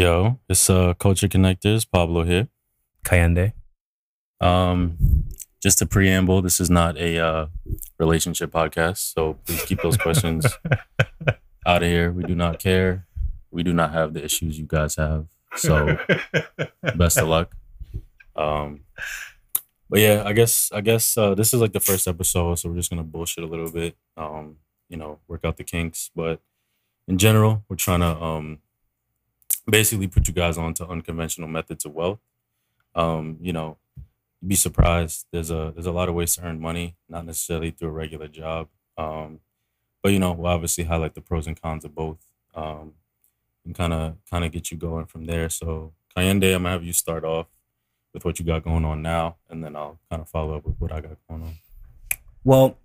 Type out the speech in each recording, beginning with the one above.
Yo, it's uh Culture Connectors, Pablo here. Kaiyende. Um, just a preamble. This is not a uh, relationship podcast, so please keep those questions out of here. We do not care. We do not have the issues you guys have. So best of luck. Um, but yeah, I guess I guess uh, this is like the first episode, so we're just gonna bullshit a little bit. Um, you know, work out the kinks, but in general, we're trying to um basically put you guys onto unconventional methods of wealth. Um, you know, you'd be surprised. There's a there's a lot of ways to earn money, not necessarily through a regular job. Um, but you know, we'll obviously highlight the pros and cons of both. Um, and kind of kind of get you going from there. So Kaiyende, I'm gonna have you start off with what you got going on now, and then I'll kind of follow up with what I got going on. Well,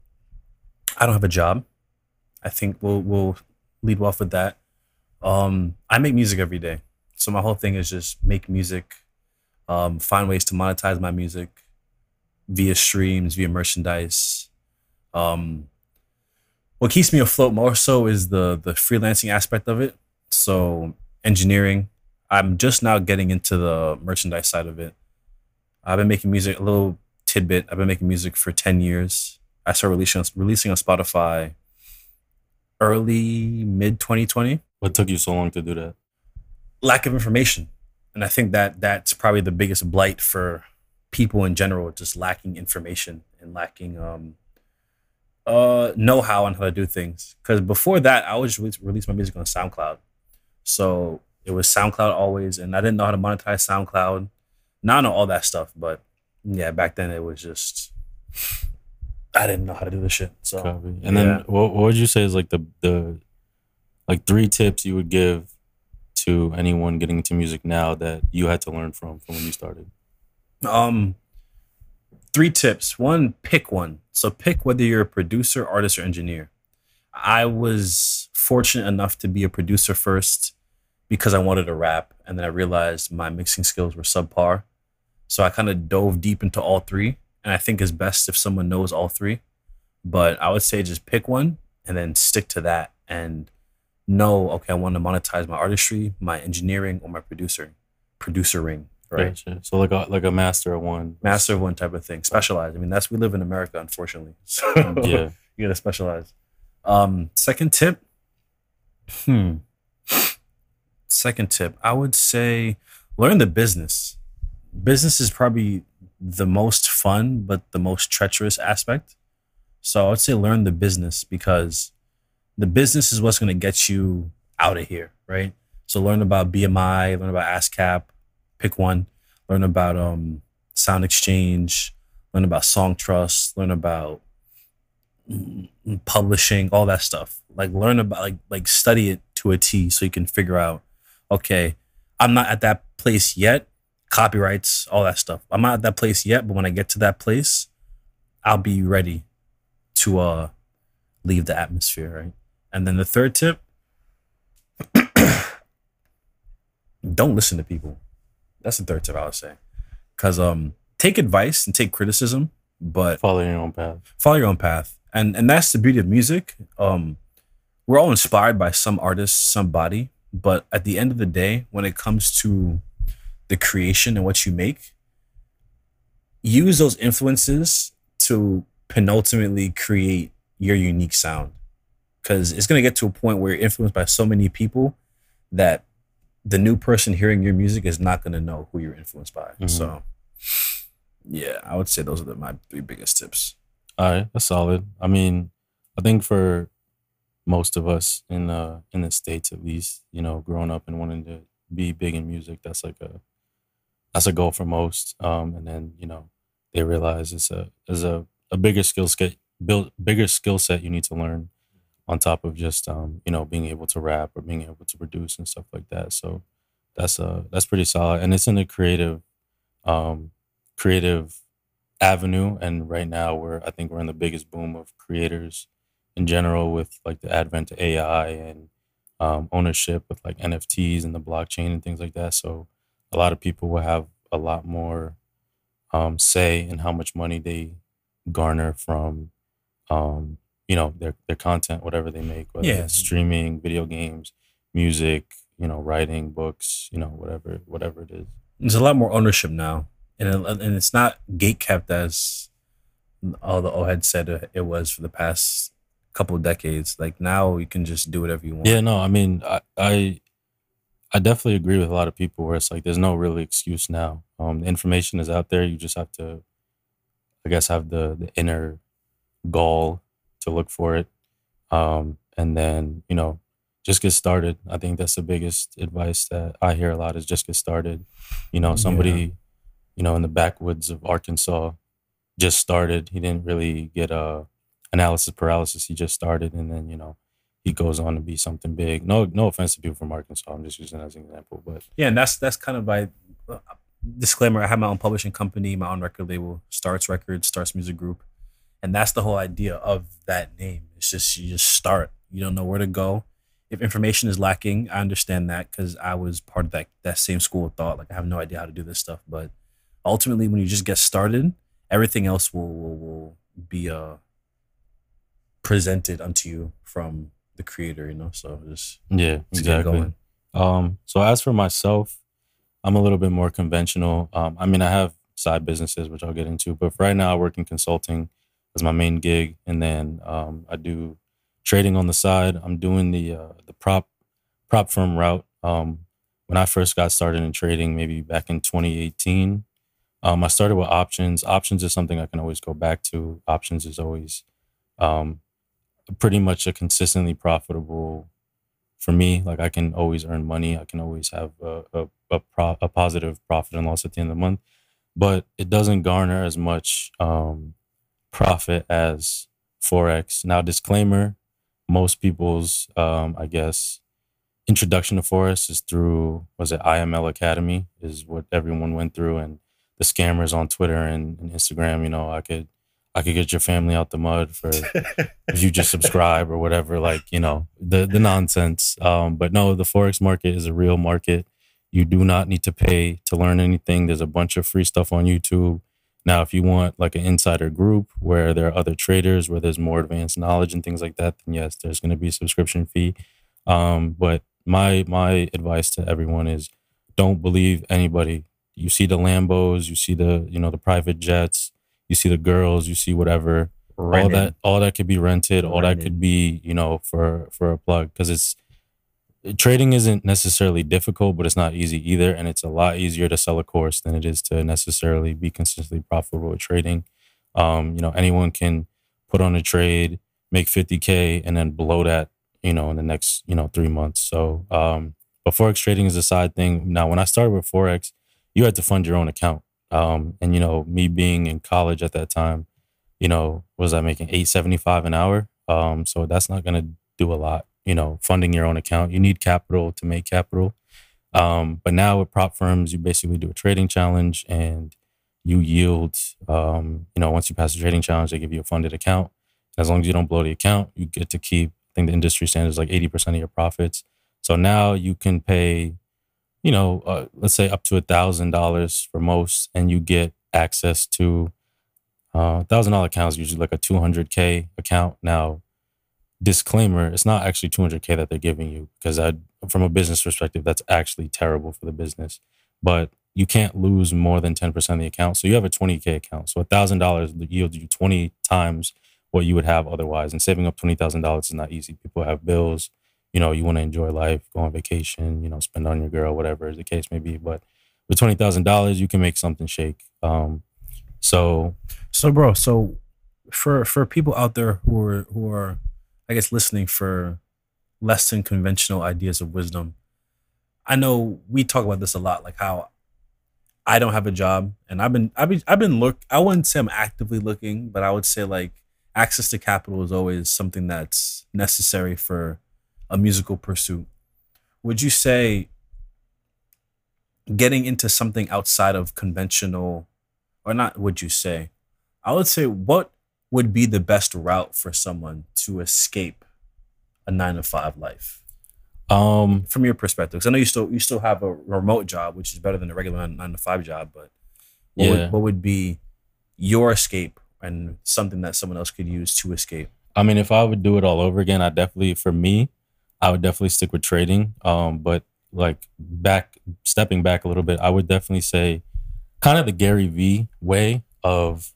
I don't have a job. I think we'll we'll lead off with that. Um, I make music every day, so my whole thing is just make music, um, find ways to monetize my music via streams, via merchandise. Um, what keeps me afloat more so is the the freelancing aspect of it. So engineering, I'm just now getting into the merchandise side of it. I've been making music a little tidbit. I've been making music for ten years. I started releasing releasing on Spotify early mid 2020 What took you so long to do that? lack of information. And i think that that's probably the biggest blight for people in general just lacking information and lacking um uh know-how on how to do things. Because before that i was release, release my music on soundcloud. So it was soundcloud always and i didn't know how to monetize soundcloud. Now i know all that stuff but yeah back then it was just i didn't know how to do this shit so Copy. And yeah. then what, what would you say is like the the like three tips you would give to anyone getting into music now that you had to learn from from when you started? Um, three tips. One, pick one. So pick whether you're a producer, artist, or engineer. I was fortunate enough to be a producer first because I wanted to rap, and then I realized my mixing skills were subpar. So I kind of dove deep into all three, and I think it's best if someone knows all three. But I would say just pick one and then stick to that, and know okay, I want to monetize my artistry, my engineering, or my producer, producering. Right Gotcha. So like a like a master of one. master of one type of thing. Specialize. I mean, that's we live in America, unfortunately. So Yeah. you gotta specialize. Um, second tip. Hmm. Second tip, I would say learn the business. Business is probably the most fun, but the most treacherous aspect. So I would say learn the business because the business is what's going to get you out of here, right? So learn about BMI, learn about ASCAP, pick one. Learn about um, Sound Exchange, learn about Song Trust, learn about publishing, all that stuff. Like learn about like like study it to a T so you can figure out, okay, I'm not at that place yet. Copyrights, all that stuff. I'm not at that place yet, but when I get to that place, I'll be ready to uh leave the atmosphere, right? And then the third tip, don't listen to people. That's the third tip I would say. Cause um take advice and take criticism, but Follow your own path. follow your own path. And and that's the beauty of music. Um we're all inspired by some artist, somebody, but at the end of the day, when it comes to the creation and what you make, use those influences to penultimately create your unique sound. Cause it's gonna get to a point where you're influenced by so many people that the new person hearing your music is not gonna know who you're influenced by. Mhm. So yeah, I would say those are the, my three biggest tips. All right, that's solid. I mean, I think for most of us in the in the states at least, you know, growing up and wanting to be big in music, that's like a that's a goal for most. Um, and then you know they realize it's a is a a bigger skill set build bigger skill set you need to learn on top of just um you know being able to rap or being able to produce and stuff like that. So that's uh that's pretty solid, and it's in the creative um creative avenue and right now we're i think we're in the biggest boom of creators in general with like the advent of ai and um, ownership with like nfts and the blockchain and things like that so a lot of people will have a lot more um, say in how much money they garner from um, you know their their content whatever they make whether Yeah. it's streaming video games music you know, writing books, you know, whatever whatever it is. There's a lot more ownership now, and it, and it's not gate kept as all the O had said it was for the past couple decades. Like now, you can just do whatever you want. Yeah, no, I mean, I, I I definitely agree with a lot of people where it's like there's no really excuse now. Um, the information is out there. You just have to, I guess, have the the inner gall to look for it, um, and then you know, just get started. I think that's the biggest advice that I hear a lot is just get started. You know, somebody, Yeah. you know, in the backwoods of Arkansas, just started. He didn't really get a analysis paralysis. He just started, and then you know he goes on to be something big. No, no offense to people from Arkansas. I'm just using that as an example, but Yeah, and that's that's kind of my uh, disclaimer. I have my own publishing company, my own record label, Starts Records, Starts Music Group, and that's the whole idea of that name. It's just you just start. You don't know where to go. If information is lacking, I understand that because I was part of that that same school of thought. Like I have no idea how to do this stuff, but ultimately, when you just get started, everything else will will, will be uh presented unto you from the creator. You know, so just yeah, just exactly. going. Um, so as for myself, I'm a little bit more conventional. Um, I mean, I have side businesses which I'll get into, but for right now, I work in consulting as my main gig, and then um, I do trading on the side. I'm doing the uh, the prop prop firm route. Um, when I first got started in trading, maybe back in 2018, um, I started with options. Options is something I can always go back to. Options is always um, pretty much a consistently profitable for me. Like I can always earn money. I can always have a a, a, pro, a positive profit and loss at the end of the month, but it doesn't garner as much um, profit as forex. Now, disclaimer: most people's, um, I guess, introduction to forex is through was it IML Academy is what everyone went through, and the scammers on Twitter and, and Instagram. You know, I could I could get your family out the mud for if you just subscribe or whatever, like, you know, the the nonsense. Um, but no, the Forex market is a real market. You do not need to pay to learn anything. There's a bunch of free stuff on YouTube. Now, if you want like an insider group where there are other traders, where there's more advanced knowledge and things like that, then yes, there's going to be a subscription fee. Um, but my my advice to everyone is don't believe anybody. You see the Lambos, you see the you know the private jets, you see the girls, you see whatever all that all that could be rented all that could be you know for for a plug because it's trading isn't necessarily difficult but it's not easy either and it's a lot easier to sell a course than it is to necessarily be consistently profitable with trading. Um you know anyone can put on a trade make 50k and then blow that you know in the next you know three months. So um but forex trading is a side thing. Now when i started with forex you had to fund your own account um and you know me being in college at that time you know, was I making eight seventy five an hour? Um, so that's not gonna do a lot. You know, funding your own account, you need capital to make capital. Um, but now with prop firms, you basically do a trading challenge and you yield. Um, you know, once you pass the trading challenge, they give you a funded account. As long as you don't blow the account, you get to keep. I think the industry standard is like eighty percent of your profits. So now you can pay, you know, uh, let's say up to a thousand dollars for most, and you get access to a thousand dollar accounts, usually like a 200k account. Now, disclaimer: it's not actually 200k that they're giving you because I, from a business perspective, that's actually terrible for the business. But you can't lose more than 10% of the account. So you have a 20k account. So a thousand dollars yields you 20 times what you would have otherwise. And saving up twenty thousand dollars is not easy. People have bills. You know, you want to enjoy life, go on vacation. You know, spend on your girl, whatever the case may be. But with twenty thousand dollars, you can make something shake. Um, so So, bro, so for for people out there who are who are, I guess, listening for less than conventional ideas of wisdom, I know we talk about this a lot, like how I don't have a job, and I've been I've been I've been look. I wouldn't say I'm actively looking, but I would say like access to capital is always something that's necessary for a musical pursuit. Would you say getting into something outside of conventional, or not? Would you say? I would say what would be the best route for someone to escape a nine to five life um, from your perspective? Because I know you still you still have a remote job, which is better than a regular nine, nine to five job. But what, Yeah. would, what would be your escape and something that someone else could use to escape? I mean, if I would do it all over again, I definitely, for me, I would definitely stick with trading. Um, but like back stepping back a little bit, I would definitely say kind of the Gary Vee way of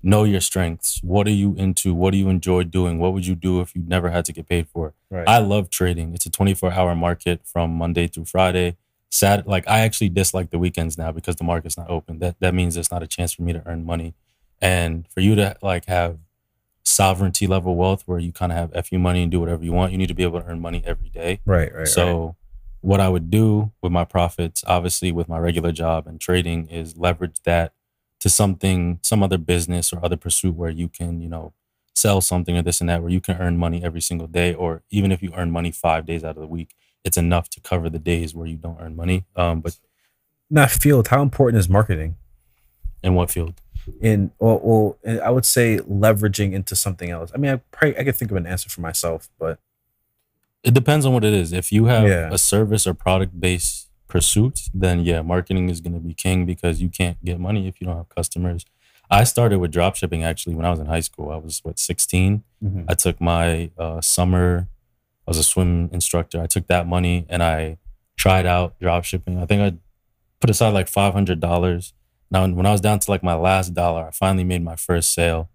know your strengths. What are you into? What do you enjoy doing? What would you do if you never had to get paid for it? Right. I love trading. It's a 24 hour market from Monday through Friday. Sad, like I actually dislike the weekends now because the market's not open. That that means there's not a chance for me to earn money. And for you to like have sovereignty level wealth where you kind of have FU money and do whatever you want, you need to be able to earn money every day. right, right. So right. what I would do with my profits, obviously with my regular job and trading, is leverage that to something, some other business or other pursuit where you can, you know, sell something or this and that, where you can earn money every single day, or even if you earn money five days out of the week, it's enough to cover the days where you don't earn money. Um, but in that field, how important is marketing? in what field? In well, well, I would say leveraging into something else. I mean, I probably I could think of an answer for myself, but It depends on what it is. If you have Yeah. a service or product based pursuit, then yeah, marketing is going to be king because you can't get money if you don't have customers. I started with drop shipping actually when I was in high school. I was what 16. I took my uh, summer. I was a swim instructor. I took that money and I tried out drop shipping. I think I put aside like five hundred dollars. Now, when I was down to like my last dollar, I finally made my first sale.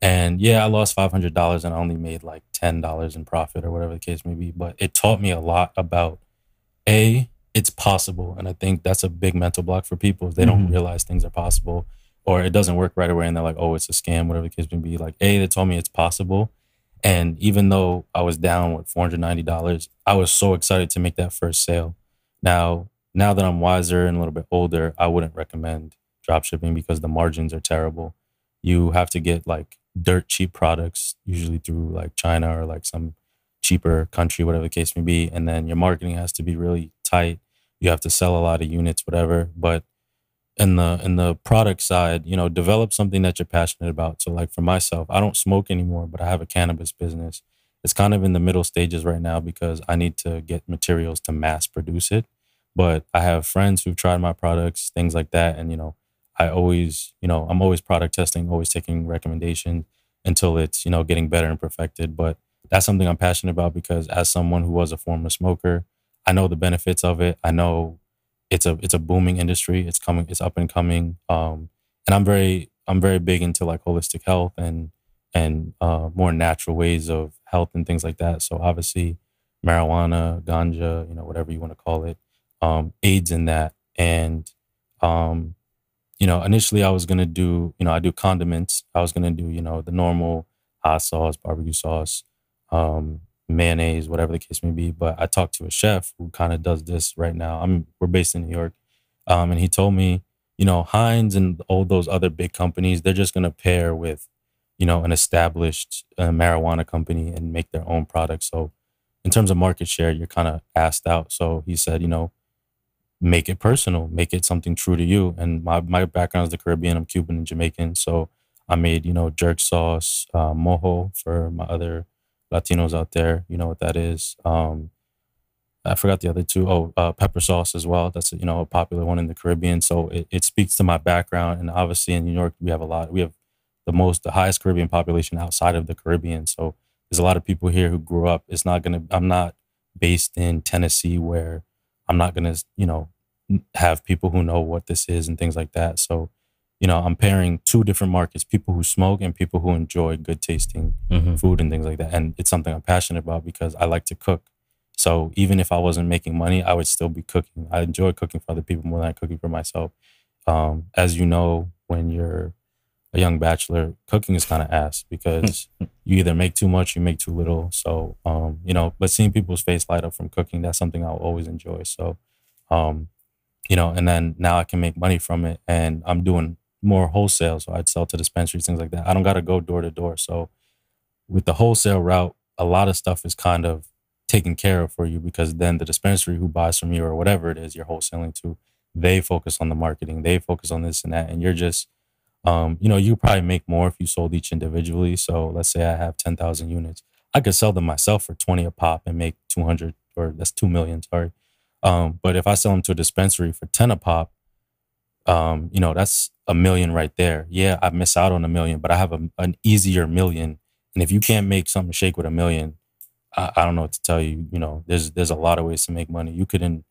And yeah, I lost five hundred dollars and I only made like ten dollars in profit or whatever the case may be. But it taught me a lot about a it's possible, and I think that's a big mental block for people. They don't Mhm. realize things are possible, or it doesn't work right away, and they're like, oh, it's a scam, whatever the case may be. Like a, they told me it's possible, and even though I was down with four hundred ninety dollars, I was so excited to make that first sale. Now, now that I'm wiser and a little bit older, I wouldn't recommend drop shipping because the margins are terrible. You have to get like dirt cheap products, usually through like China or like some cheaper country, whatever the case may be. And then your marketing has to be really tight. You have to sell a lot of units, whatever. But in the in the product side, you know, develop something that you're passionate about. So like for myself, I don't smoke anymore, but I have a cannabis business. It's kind of in the middle stages right now because I need to get materials to mass produce it. But I have friends who've tried my products, things like that. And, you know, I always, you know, I'm always product testing, always taking recommendations until it's, you know, getting better and perfected. But that's something I'm passionate about because as someone who was a former smoker, I know the benefits of it. I know it's a it's a booming industry. It's coming, it's up and coming. Um, and I'm very I'm very big into like holistic health and and uh, more natural ways of health and things like that. So obviously, marijuana, ganja, you know, whatever you want to call it, um, aids in that. And um, you know, initially I was gonna do, you know, I do condiments. I was gonna do, you know, the normal hot sauce, barbecue sauce, um, mayonnaise, whatever the case may be. But I talked to a chef who kind of does this right now. I'm we're based in New York, um, and he told me, you know, Heinz and all those other big companies, they're just gonna pair with, you know, an established uh, marijuana company and make their own product. So, in terms of market share, you're kind of asked out. So he said, you know, make it personal, make it something true to you. And my my background is the Caribbean. I'm Cuban and Jamaican, so I made you know jerk sauce, uh, mojo for my other Latinos out there. You know what that is. Um, I forgot the other two. Oh, uh, pepper sauce as well. That's you know a popular one in the Caribbean. So it, it speaks to my background. And obviously in New York we have a lot. We have the most, the highest Caribbean population outside of the Caribbean. So there's a lot of people here who grew up. It's not gonna. I'm not based in Tennessee where I'm not gonna you know have people who know what this is and things like that. So you know I'm pairing two different markets: people who smoke and people who enjoy good tasting Mm-hmm. food and things like that. And it's something I'm passionate about because I like to cook. So even if I wasn't making money, I would still be cooking. I enjoy cooking for other people more than I cooking for myself. Um, as you know, when you're a young bachelor, cooking is kind of ass because you either make too much, you make too little. So um, you know, but seeing people's face light up from cooking, that's something I'll always enjoy. So um, you know, and then now I can make money from it, and I'm doing more wholesale. So I'd sell to dispensaries, things like that. I don't got to go door to door. So with the wholesale route, a lot of stuff is kind of taken care of for you because then the dispensary who buys from you or whatever it is you're wholesaling to, they focus on the marketing, they focus on this and that, and you're just, um, you know, you probably make more if you sold each individually. So let's say I have ten thousand units, I could sell them myself for twenty a pop and make two hundred or that's two million, sorry. Um, but if I sell them to a dispensary for ten a pop, um, you know, that's a million right there. Yeah, I miss out on a million, but I have a, an easier million. And if you can't make something shake with a million, I, I don't know what to tell you. You know, there's there's a lot of ways to make money. You could in,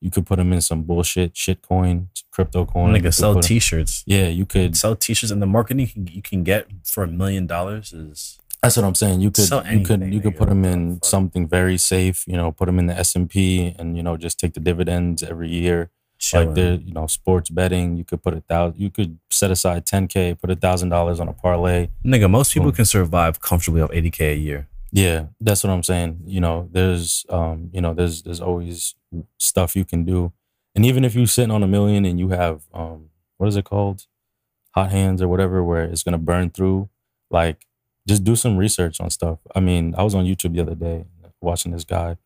You could put them in some bullshit shit coin, crypto coin. Nigga sell t-shirts. Yeah, you could. Sell t-shirts and the marketing you can, you can get for a million dollars is That's what I'm saying. You could Sell you could you could put them in something very safe. You know, put them in the S and P, and you know just take the dividends every year. chilling. Like the you know sports betting, you could put a thousand. You could set aside 10k, put a thousand dollars on a parlay. Nigga, most people can survive comfortably off 80k a year. Yeah, that's what I'm saying. You know, there's um, you know, there's there's always stuff you can do. And even if you're sitting on a million and you have um what is it called? Hot hands or whatever where it's gonna burn through, like just do some research on stuff. I mean, I was on YouTube the other day watching this guy.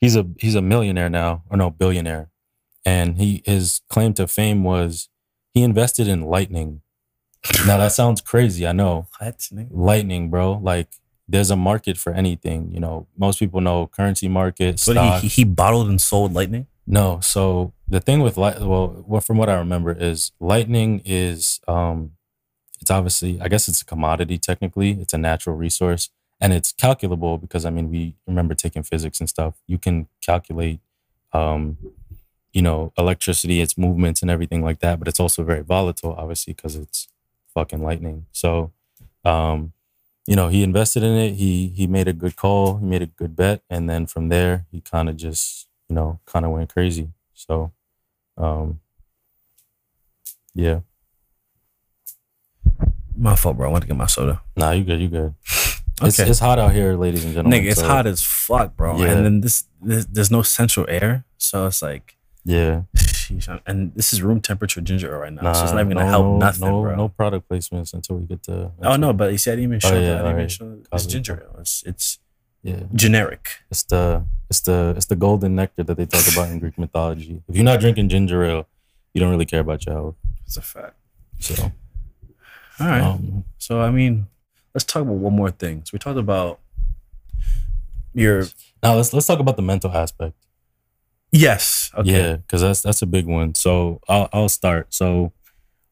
He's a he's a millionaire now, or no, billionaire. And he his claim to fame was he invested in lightning. now that sounds crazy, I know? Nigga? lightning, bro. Like there's a market for anything. You know, most people know currency market, So stock. he, he bottled and sold lightning? no, so the thing with light, well, what from what I remember is lightning is um, it's obviously I guess it's a commodity technically. It's a natural resource and it's calculable because I mean we remember taking physics and stuff. You can calculate, um, you know, electricity, its movements and everything like that. But it's also very volatile, obviously, because it's fucking lightning. So, um, you know, he invested in it. He he made a good call. He made a good bet, and then from there, he kind of just you know kind of went crazy. So, um, yeah. My fault, bro. I want to get my soda. Nah, you good. You good. It's, Okay. it's hot out here, ladies and gentlemen. Nigga, it's so, hot as fuck, bro. Yeah. And then this, this, there's no central air. So it's like, Yeah. Sheesh, and this is room temperature ginger ale right now. Nah, so it's not even going to no, help no, nothing, no, bro. No product placements until we get to. Oh, no, but you see, I didn't even show Oh, that. I didn't even show it's ginger ale. It's, it's Yeah. generic. It's the it's the it's the golden nectar that they talk about in Greek mythology. If you're not drinking ginger ale, you don't really care about your health. It's a fact. So, All right. um, So I mean, let's talk about one more thing. So we talked about your now let's let's talk about the mental aspect. Yes. Okay. Yeah, because that's that's a big one. So I'll I'll start. So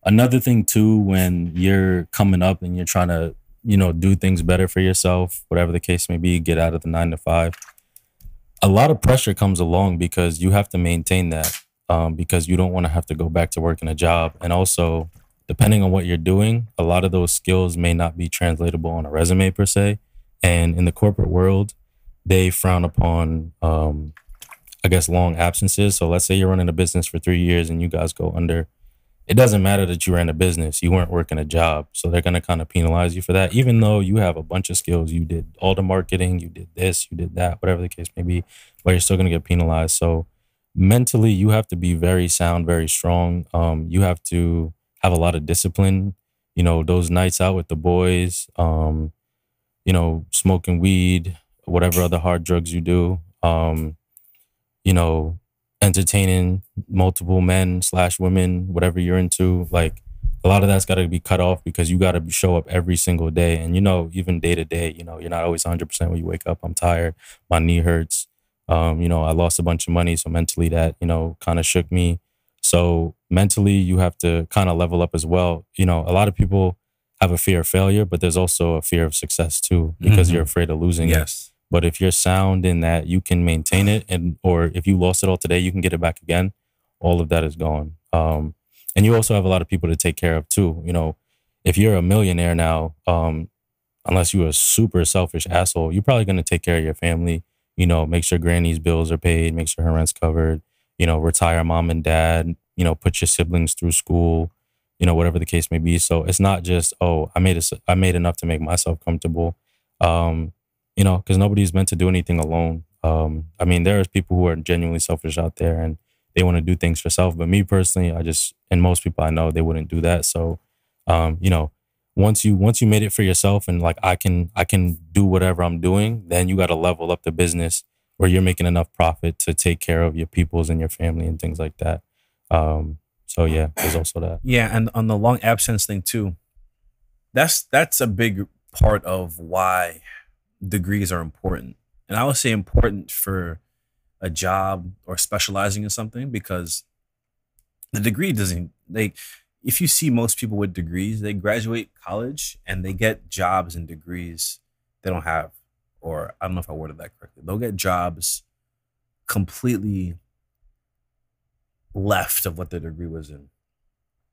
another thing too, when you're coming up and you're trying to you know do things better for yourself, whatever the case may be, get out of the nine to five. A lot of pressure comes along because you have to maintain that um, because you don't want to have to go back to working a job, and also depending on what you're doing, a lot of those skills may not be translatable on a resume per se. And in the corporate world, they frown upon um, I guess, long absences. So let's say you're running a business for three years and you guys go under. It doesn't matter that you ran a business, you weren't working a job. So they're going to kind of penalize you for that, even though you have a bunch of skills. You did all the marketing, you did this, you did that, whatever the case may be, but you're still going to get penalized. So mentally, you have to be very sound, very strong. Um, you have to have a lot of discipline. You know, those nights out with the boys, um, you know, smoking weed, whatever other hard drugs you do. Um, you know, entertaining multiple men slash women, whatever you're into, like a lot of that's got to be cut off because you got to show up every single day. And you know, even day to day, you know, you're not always 100% when you wake up. I'm tired. My knee hurts. Um, you know, I lost a bunch of money. So mentally, that, you know, kind of shook me. So mentally, you have to kind of level up as well. You know, a lot of people have a fear of failure, but there's also a fear of success too because Mhm. you're afraid of losing it. But if you're sound in that you can maintain it, and or if you lost it all today, you can get it back again. All of that is gone. Um, and you also have a lot of people to take care of too. You know, if you're a millionaire now, um, unless you're a super selfish asshole, you're probably going to take care of your family. You know, make sure granny's bills are paid, make sure her rent's covered. You know, retire mom and dad. You know, put your siblings through school. You know, whatever the case may be. So it's not just oh, I made a, I made enough to make myself comfortable. Um, you know, because nobody's meant to do anything alone. Um, I mean, there's people who are genuinely selfish out there and they want to do things for self. But me personally, I just and most people I know they wouldn't do that. So, um, you know, once you once you made it for yourself and like I can I can do whatever I'm doing, then you got to level up the business where you're making enough profit to take care of your peoples and your family and things like that. Um, so yeah, there's also that. Yeah, and on the long absence thing too. That's that's a big part of why degrees are important. And I would say important for a job or specializing in something because the degree doesn't like if you see most people with degrees, they graduate college and they get jobs and degrees they don't have. Or I don't know if I worded that correctly. They'll get jobs completely left of what their degree was in.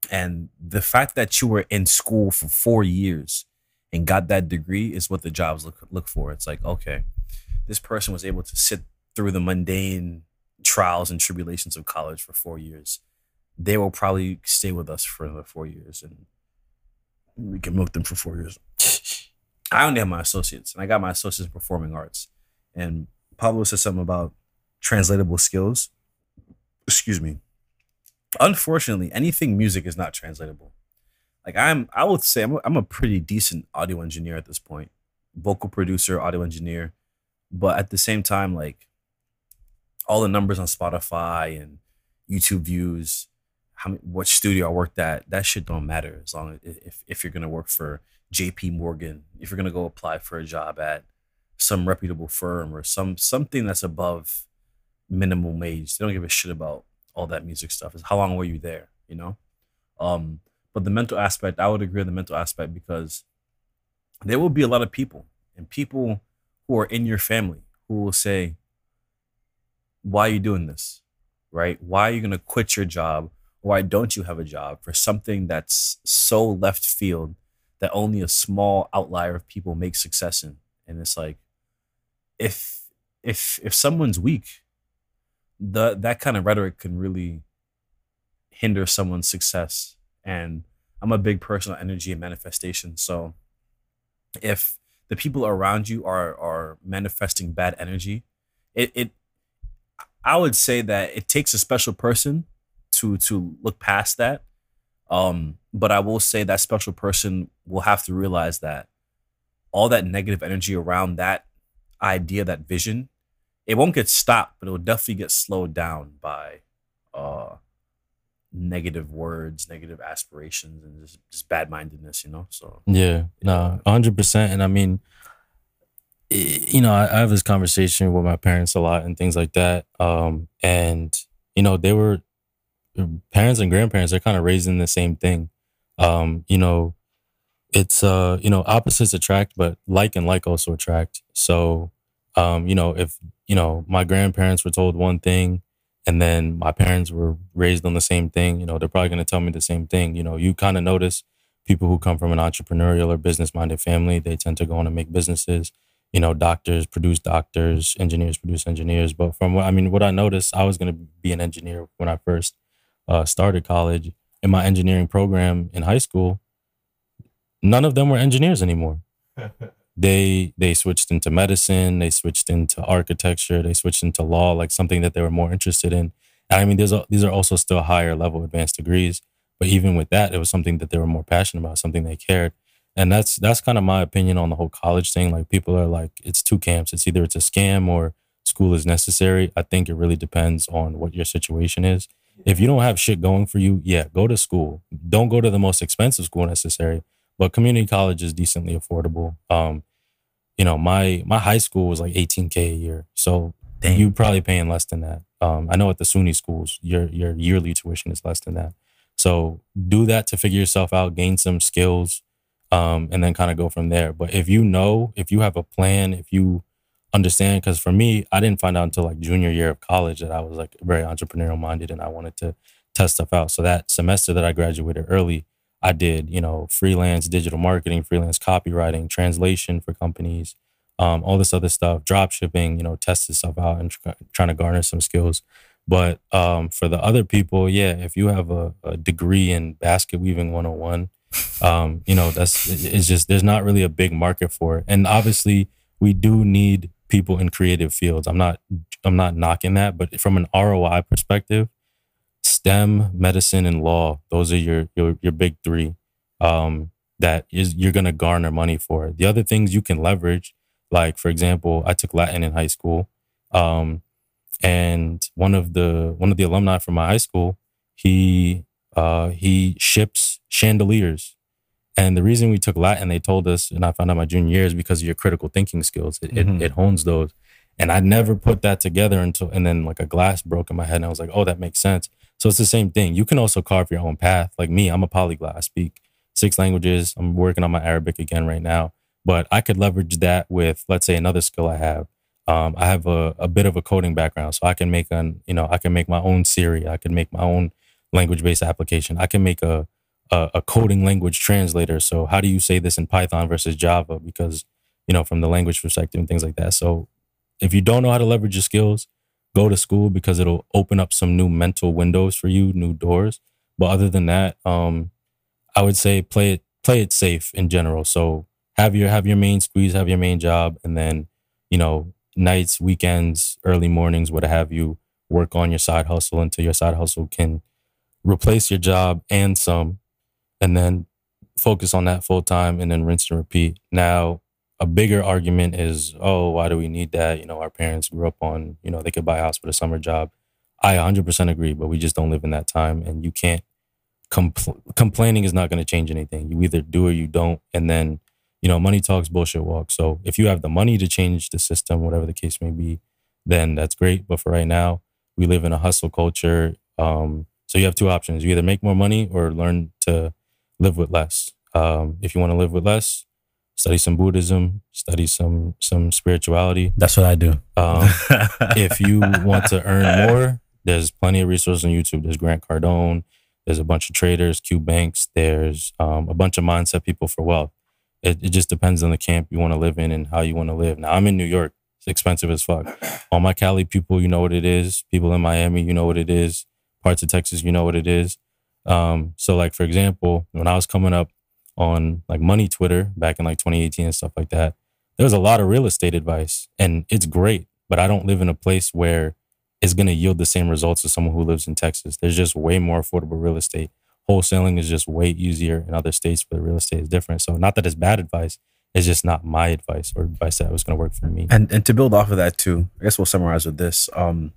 And the fact that you were in school for four years and got that degree is what the jobs look look for. It's like, okay, this person was able to sit through the mundane trials and tribulations of college for four years. They will probably stay with us for another four years and we can milk them for four years. I only have my associates and I got my associates in performing arts. And Pablo said something about translatable skills. Excuse me. Unfortunately, anything music is not translatable. Like I'm, I would say I'm a, I'm a pretty decent audio engineer at this point, vocal producer, audio engineer, but at the same time, like all the numbers on Spotify and YouTube views, how what studio I worked at, that shit don't matter as long as if if you're gonna work for J.P. Morgan, if you're gonna go apply for a job at some reputable firm or some something that's above minimum wage. They don't give a shit about all that music stuff. Is how long were you there? You know. Um, but the mental aspect, I would agree with the mental aspect because there will be a lot of people and people who are in your family who will say, Why are you doing this? Right? Why are you going to quit your job? Why don't you have a job for something that's so left field that only a small outlier of people make success in? And it's like, if if if someone's weak, the that kind of rhetoric can really hinder someone's success and I'm a big personal energy and manifestation. So if the people around you are are manifesting bad energy, it it I would say that it takes a special person to to look past that. Um, but I will say that special person will have to realize that all that negative energy around that idea, that vision, it won't get stopped, but it will definitely get slowed down by negative words, negative aspirations, and just, just bad mindedness, you know? So, yeah, no, 100%. And I mean, you know, I, I, have this conversation with my parents a lot and things like that. Um, and, you know, they were parents and grandparents, they're kind of raising the same thing. Um, you know, it's, uh, you know, opposites attract, but like and like also attract. So, um, you know, if, you know, my grandparents were told one thing, and then my parents were raised on the same thing, you know, they're probably going to tell me the same thing. You know, you kind of notice people who come from an entrepreneurial or business minded family, they tend to go on and make businesses. You know, doctors produce doctors, engineers produce engineers. But from what I mean, what I noticed, I was going to be an engineer when I first uh, started college. In my engineering program in high school, none of them were engineers anymore. they they switched into medicine, they switched into architecture, they switched into law, like something that they were more interested in. And I mean, there's a, these are also still higher level advanced degrees, but even with that, it was something that they were more passionate about, something they cared. And that's that's kind of my opinion on the whole college thing. Like people are like, it's two camps. It's either it's a scam or school is necessary. I think it really depends on what your situation is. If you don't have shit going for you, yeah, go to school. Don't go to the most expensive school necessary, but community college is decently affordable. Um, you know, my my high school was like 18k a year, so Dang. you probably paying less than that. Um, I know at the SUNY schools, your your yearly tuition is less than that. So do that to figure yourself out, gain some skills, um, and then kind of go from there. But if you know, if you have a plan, if you understand, because for me, I didn't find out until like junior year of college that I was like very entrepreneurial minded and I wanted to test stuff out. So that semester that I graduated early, I did, you know, freelance digital marketing, freelance copywriting, translation for companies, um, all this other stuff, drop shipping, you know, tested stuff out and tr- trying to garner some skills. But um, for the other people, yeah, if you have a, a degree in basket weaving 101, um, you know, that's it's just there's not really a big market for it. And obviously, we do need people in creative fields. I'm not I'm not knocking that, but from an ROI perspective, STEM, medicine, and law. Those are your your, your big three um, that is you're gonna garner money for. The other things you can leverage, like for example, I took Latin in high school, um, and one of the one of the alumni from my high school, he uh, he ships chandeliers. And the reason we took Latin, they told us, and I found out my junior year, is because of your critical thinking skills. It, mm-hmm. it, it hones those. And I never put that together until, and then like a glass broke in my head, and I was like, oh, that makes sense. So it's the same thing. You can also carve your own path. Like me, I'm a polyglot. I speak six languages. I'm working on my Arabic again right now. But I could leverage that with, let's say, another skill I have. Um, I have a, a bit of a coding background, so I can make an you know I can make my own Siri. I can make my own language based application. I can make a, a a coding language translator. So how do you say this in Python versus Java? Because you know from the language perspective and things like that. So if you don't know how to leverage your skills, go to school because it'll open up some new mental windows for you, new doors. But other than that, um, I would say play it play it safe in general. So have your have your main squeeze, have your main job, and then you know nights, weekends, early mornings, what have you, work on your side hustle until your side hustle can replace your job and some, and then focus on that full time and then rinse and repeat. Now, a bigger argument is, oh, why do we need that? You know, our parents grew up on, you know, they could buy a house with a summer job. I 100% agree, but we just don't live in that time. And you can't, compl- complaining is not going to change anything. You either do or you don't. And then, you know, money talks, bullshit walks. So if you have the money to change the system, whatever the case may be, then that's great. But for right now, we live in a hustle culture. Um, so you have two options. You either make more money or learn to live with less. Um, if you want to live with less, study some Buddhism, study some some spirituality. That's what I do. Um, if you want to earn more, there's plenty of resources on YouTube. There's Grant Cardone. There's a bunch of traders, Q Banks. There's um, a bunch of mindset people for wealth. It, it just depends on the camp you want to live in and how you want to live. Now I'm in New York. It's expensive as fuck. All my Cali people, you know what it is. People in Miami, you know what it is. Parts of Texas, you know what it is. Um, so like for example, when I was coming up on like money Twitter back in like 2018 and stuff like that, there was a lot of real estate advice and it's great, but I don't live in a place where it's going to yield the same results as someone who lives in Texas. There's just way more affordable real estate. Wholesaling is just way easier in other states the real estate is different. So not that it's bad advice, it's just not my advice or advice that was going to work for me. And and to build off of that too, I guess we'll summarize with this. Um,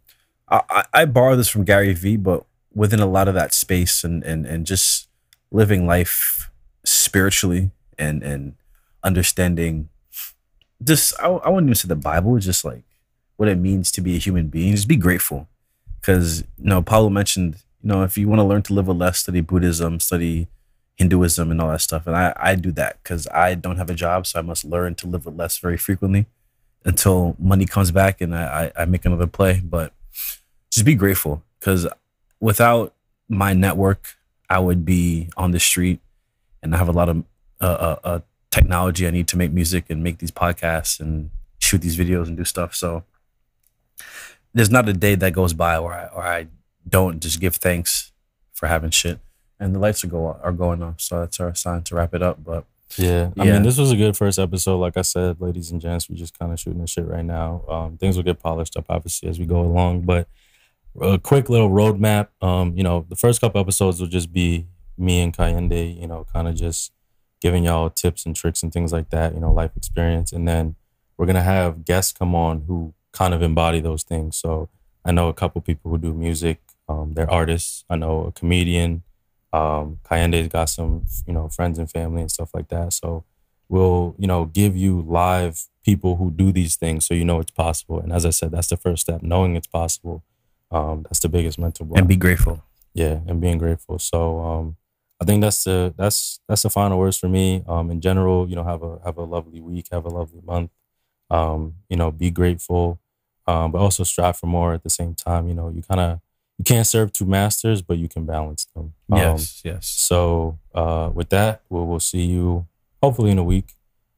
I, I, I borrow this from Gary Vee, but within a lot of that space and and and just living life spiritually and and understanding just I, I wouldn't even say the Bible, is just like what it means to be a human being. Just be grateful. Because, you know, Paulo mentioned, you know, if you want to learn to live with less, study Buddhism, study Hinduism and all that stuff. And I, I do that because I don't have a job, so I must learn to live with less very frequently until money comes back and I, I, I make another play. But just be grateful because without my network, I would be on the street and I have a lot of uh, uh, uh, technology I need to make music and make these podcasts and shoot these videos and do stuff. So there's not a day that goes by where I, where I don't just give thanks for having shit. And the lights are go are going off, so that's our sign to wrap it up. But Yeah, I Yeah. mean, this was a good first episode. Like I said, ladies and gents, we're just kind of shooting the shit right now. Um, things will get polished up, obviously, as we go along. But a quick little roadmap. Um, you know, the first couple episodes will just be me and Kaiyende. You know, kind of just giving y'all tips and tricks and things like that. You know, life experience, and then we're gonna have guests come on who kind of embody those things. So I know a couple people who do music. Um, they're artists. I know a comedian. Um, Kaiyende's got some, you know, friends and family and stuff like that. So we'll, you know, give you live people who do these things so you know it's possible. And as I said, that's the first step, knowing it's possible. Um, that's the biggest mental block. and be grateful. yeah, and being grateful. So um, I think that's the that's that's the final words for me. Um, in general, you know, have a have a lovely week, have a lovely month. Um, you know, be grateful, um, but also strive for more at the same time. You know, you kind of you can't serve two masters, but you can balance them. Um, Yes, yes. so uh, with that, we'll we'll see you hopefully in a week.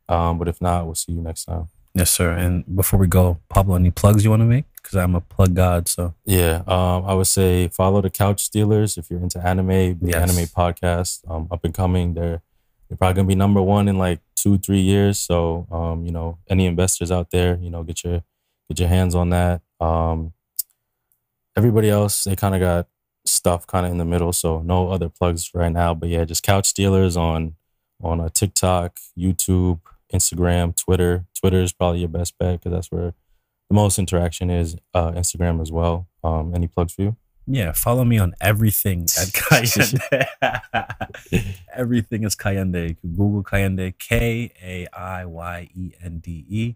Um, but if not, we'll see you next time. Yes, sir. And before we go, Pablo, any plugs you want to make? Because I'm a plug god. So Yeah, um, I would say follow the Couch Stealers if you're into anime. Big Yes. anime podcast, um, up and coming. They're they're probably gonna be number one in like two three years. So um, you know, any investors out there, you know, get your get your hands on that. Um, everybody else, they kind of got stuff kind of in the middle. So no other plugs right now. But yeah, just Couch Stealers on on uh, TikTok, YouTube, Instagram, Twitter. Twitter is probably your best bet because that's where the most interaction is. Uh, Instagram as well. Um, any plugs for you? yeah, follow me on everything at Kaiyende. everything is Kaiyende. Google Kaiyende, K A I Y E N D E.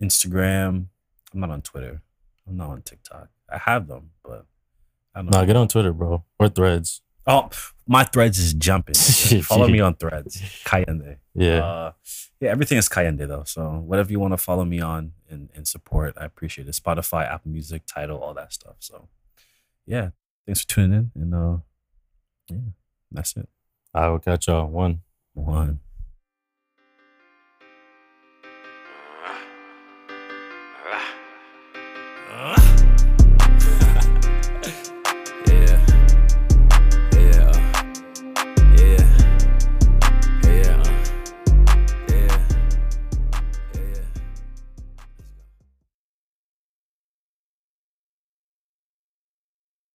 Instagram. I'm not on Twitter. I'm not on TikTok. I have them, but I don't know. Nah, get on Twitter, bro, or Threads. Oh, my threads is jumping. Follow me on threads. Kaiyende. Yeah. Uh, yeah, everything is Kaiyende though. So whatever you want to follow me on and, and support, I appreciate it. Spotify, Apple Music, Tidal, all that stuff. So yeah, thanks for tuning in. And uh, yeah, that's it. I will catch y'all. One. One.